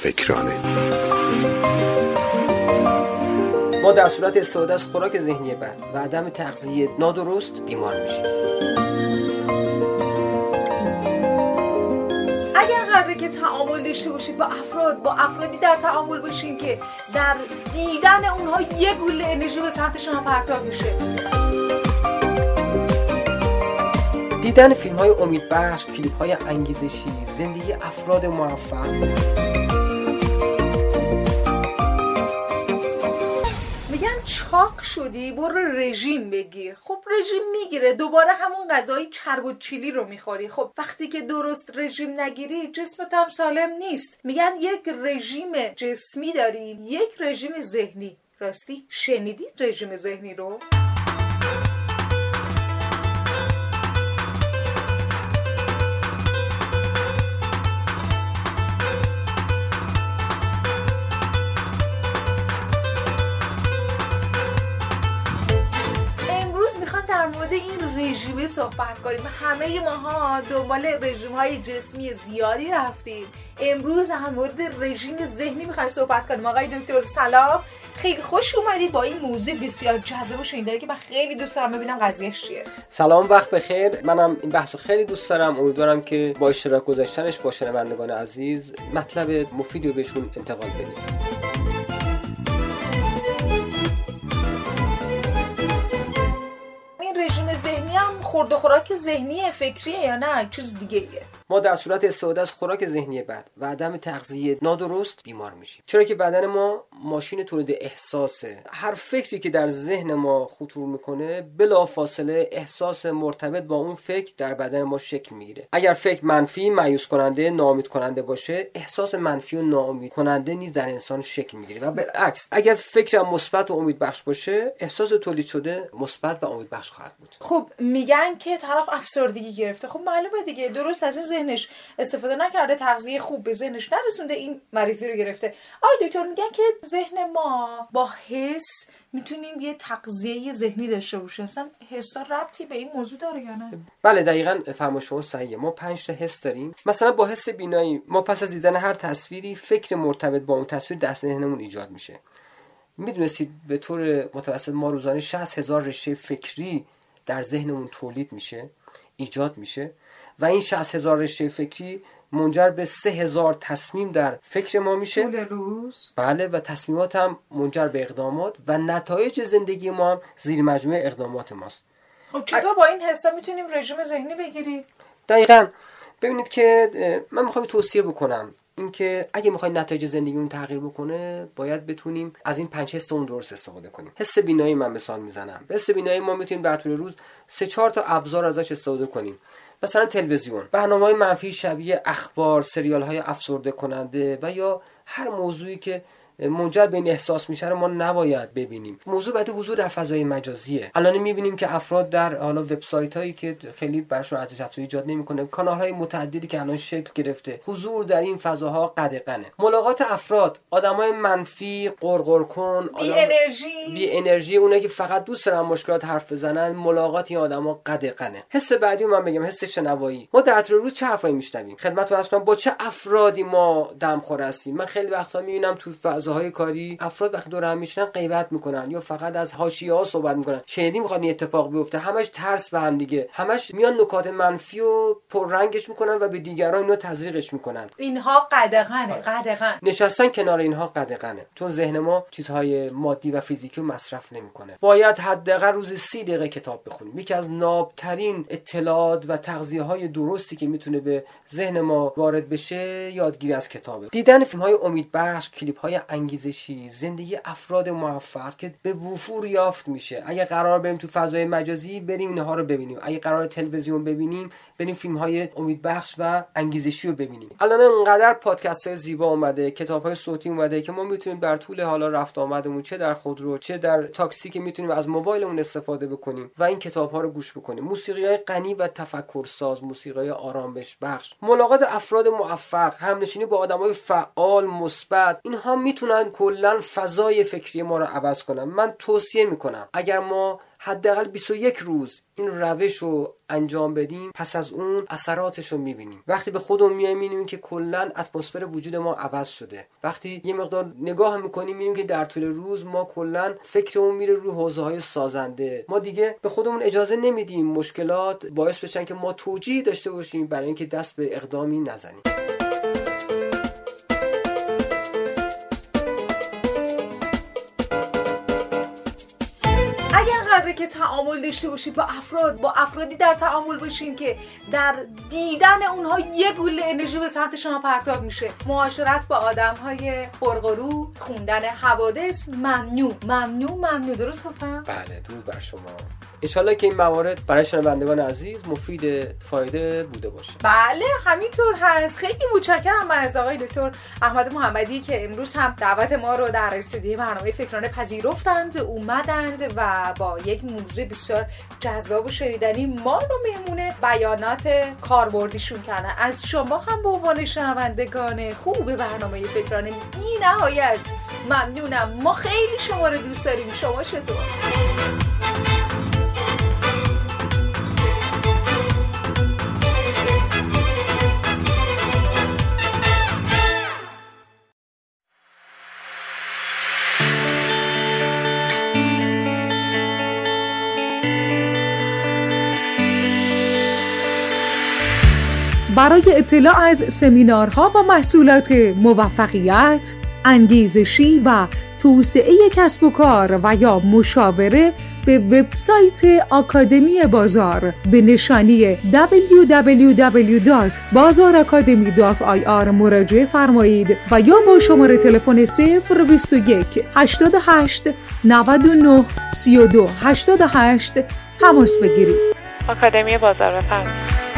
فکرانه. ما در صورت استفاده از خوراک ذهنی بد و عدم تغذیه نادرست بیمار میشیم. اگر قراره که تعامل داشته باشید با افراد با افرادی در تعامل باشین که در دیدن اونها یه گوله انرژی به سمت شما پرتاب میشه. دیدن فیلم های امیدبخش کلیپ های انگیزشی زندگی افراد موفق. چاق شدی برو رژیم بگیر. خب رژیم می‌گیره دوباره همون غذای چرب و چیلی رو می‌خوری. خب وقتی که درست رژیم نگیری جسمت هم سالم نیست. میگن یک رژیم جسمی داریم یک رژیم ذهنی. راستی شنیدید رژیم ذهنی رو؟ می‌خوام در مورد این رژیمه صحبت کنیم. همه ماها دنبال رژیم های جسمی زیادی رفتیم. امروز در مورد رژیم ذهنی می‌خوایم صحبت کنیم. آقای دکتر سلام. خیلی خوش اومدید با این موضوع بسیار جذاب و شنیداری که من خیلی دوست دارم ببینم قضیهش چیه. سلام وقت بخیر. منم این بحث رو خیلی دوست دارم. امیدوارم که با اشتراک گذاشتنش با شنوندگان عزیز مطلب مفیدی بهشون انتقال بدیم. ذهنی هم خورد و خوراک ذهنی فکریه یا نه چیز دیگه ایه ما در صورت استفاده از خوراک ذهنی بد و عدم تغذیه نادرست بیمار میشیم. چرا که بدن ما ماشین تولید احساسه. هر فکری که در ذهن ما خطور می‌کنه بلا فاصله احساس مرتبط با اون فکر در بدن ما شکل می‌گیره. اگر فکر منفی مایوس کننده ناامید کننده باشه احساس منفی و ناامید کننده نیز در انسان شکل می‌گیره. و بالعکس اگر فکرم مثبت و امید بخش باشه احساس تولید شده مثبت و امید بخش خواهد بود. خب میگن که طرف افسردگی گرفته. خب معلومه دیگه. درست از این ذهنش استفاده نکرده تغذیه خوب به ذهنش نرسونده این مریضی رو گرفته. آی دکتر میگن که ذهن ما با حس می‌تونیم یه تغذیه ذهنی داشته باشیم. اصلا حسا ربطی به این موضوع داره یا نه؟ بله دقیقا فرما شما صحیحه. ما پنج تا حس داریم. مثلا با حس بینایی ما پس از دیدن هر تصویری فکر مرتبط با اون تصویر دست ذهنمون ایجاد میشه. می‌دونستید به طور متوسط ما روزانه 60 هزار رشته فکری در ذهنمون تولید میشه ایجاد میشه. و این 60 هزار رشته فکری منجر به سه هزار تصمیم در فکر ما میشه. طول روز. بله و تصمیمات هم منجر به اقدامات و نتایج زندگی ما هم زیر مجموعه اقدامات ماست. خب چطور با این حسا می‌تونیم رژیم ذهنی بگیریم؟ دقیقا. ببینید که من می‌خوام توصیه بکنم. اینکه اگه می‌خواین نتایج زندگیمون تغییر بکنه باید بتونیم از این پنج حس اون درست استفاده کنیم. حس بینایی من مثال می‌زنم. حس بینایی ما می‌تونیم در طول روز سه چهار تا ابزار ازش استفاده کنیم. مثلا تلویزیون. برنامه های منفی شبیه اخبار سریال های افسرده کننده و یا هر موضوعی که منجر به این احساس میشه رو ما نباید ببینیم. موضوع بعد حضور در فضای مجازیه. الان می‌بینیم که افراد در حالا وبسایت هایی که خیلی براشون ارزش افزوده ایجاد نمی‌کنه کانال های متعددی که الان شکل گرفته حضور در این فضاها قدغنه. ملاقات افراد آدمای منفی قرقر کن بی انرژی. بی انرژی اونایی که فقط دوست دارن مشکلات حرف بزنن ملاقات این آدما قدغنه. حس بعدی من بگم حس شنوایی. ما در طول روز چه حرفایی میشنویم؟ خدمتتون کنم با چه افرادی ما دمخور هستیم؟ من خیلی وقتا می‌بینم تو فضاهای کاری افراد وقتی دور هم میشنن غیبت می‌کنن یا فقط از حاشیه ها صحبت می‌کنن. شنیدی می‌خواد این اتفاق بیفته؟ همش ترس به هم دیگه. همش میان نکات منفی و پررنگش می‌کنن و به دیگران اینو تزریقش می‌کنن. اینها قدغنه قدغن. نشستن کنار اینها قدغنه. چون ذهن ما چیزهای مادی و فیزیکی رو مصرف نمی‌کنه. باید حداقل روز سی دقیقه کتاب بخونیم. یکی از نابترین اطلاعات و تغذیه های درستی که می‌تونه به ذهن ما وارد بشه یادگیری از کتابه. دیدن فیلم های امیدبخش کلیپ های انگیزشی زندگی افراد موفق که به وفور یافت میشه. اگه قرار بریم تو فضای مجازی بریم اینها رو ببینیم. اگه قرار تلویزیون ببینیم بریم فیلم های امیدبخش و انگیزشی رو ببینیم. الان انقدر پادکست های زیبا اومده کتاب های صوتی اومده که ما می‌تونیم در طول حالا رفت آمدمون چه در خودرو چه در تاکسی که می‌تونیم از موبایلمون استفاده بکنیم و این کتاب ها رو گوش بکنیم. موسیقی های غنی و تفکر ساز موسیقی های آرامش بخش ملاقات افراد موفق همنشینی با آدمای فعال مثبت اینها می‌تونن کلا فضای فکری ما رو عوض کنن. من توصیه می‌کنم اگر ما حداقل 21 روز این روش رو انجام بدیم پس از اون اثراتش رو می‌بینیم. وقتی به خودمون میایم می‌بینیم که کلا اتمسفر وجود ما عوض شده. وقتی یه مقدار نگاه می‌کنیم می‌بینیم که در طول روز ما کلا فکرمون میره روی حوزه های سازنده. ما دیگه به خودمون اجازه نمیدیم مشکلات باعث بشن که ما توجیه داشته باشیم برای اینکه دست به اقدامی نزنیم. قراره که تعامل داشته باشید با افراد با افرادی در تعامل باشین که در دیدن اونها یه گوله انرژی به سمت شما پرتاب میشه. معاشرت با آدم های خوندن حوادث ممنوع. ممنوع ممنوع. درست گفتم؟ بله درود بر شما. انشالله که این موارد برای شنوندگان عزیز مفید فایده بوده باشه. بله همینطور هست. خیلی متشکرم از آقای دکتر احمد محمدی که امروز هم دعوت ما رو در استودیوی برنامه فکرانه پذیرفتند اومدند و با یک موضوع بسیار جذاب و شنیدنی ما رو مهمونه بیانات کاربردیشون کردن. از شما هم به عنوان شنوندگان خوب برنامه فکرانه بی نهایت ممنونم. ما خیلی شما رو دوست داریم. شما چطور؟ برای اطلاع از سمینارها و محصولات موفقیت، انگیزشی و توسعه کسب و کار و یا مشاوره به وبسایت آکادمی بازار به نشانی www.bazarakademi.ir مراجعه فرمایید و یا با شماره تلفن 021 88 99 32 88 تماس بگیرید. آکادمی بازار بفرمایید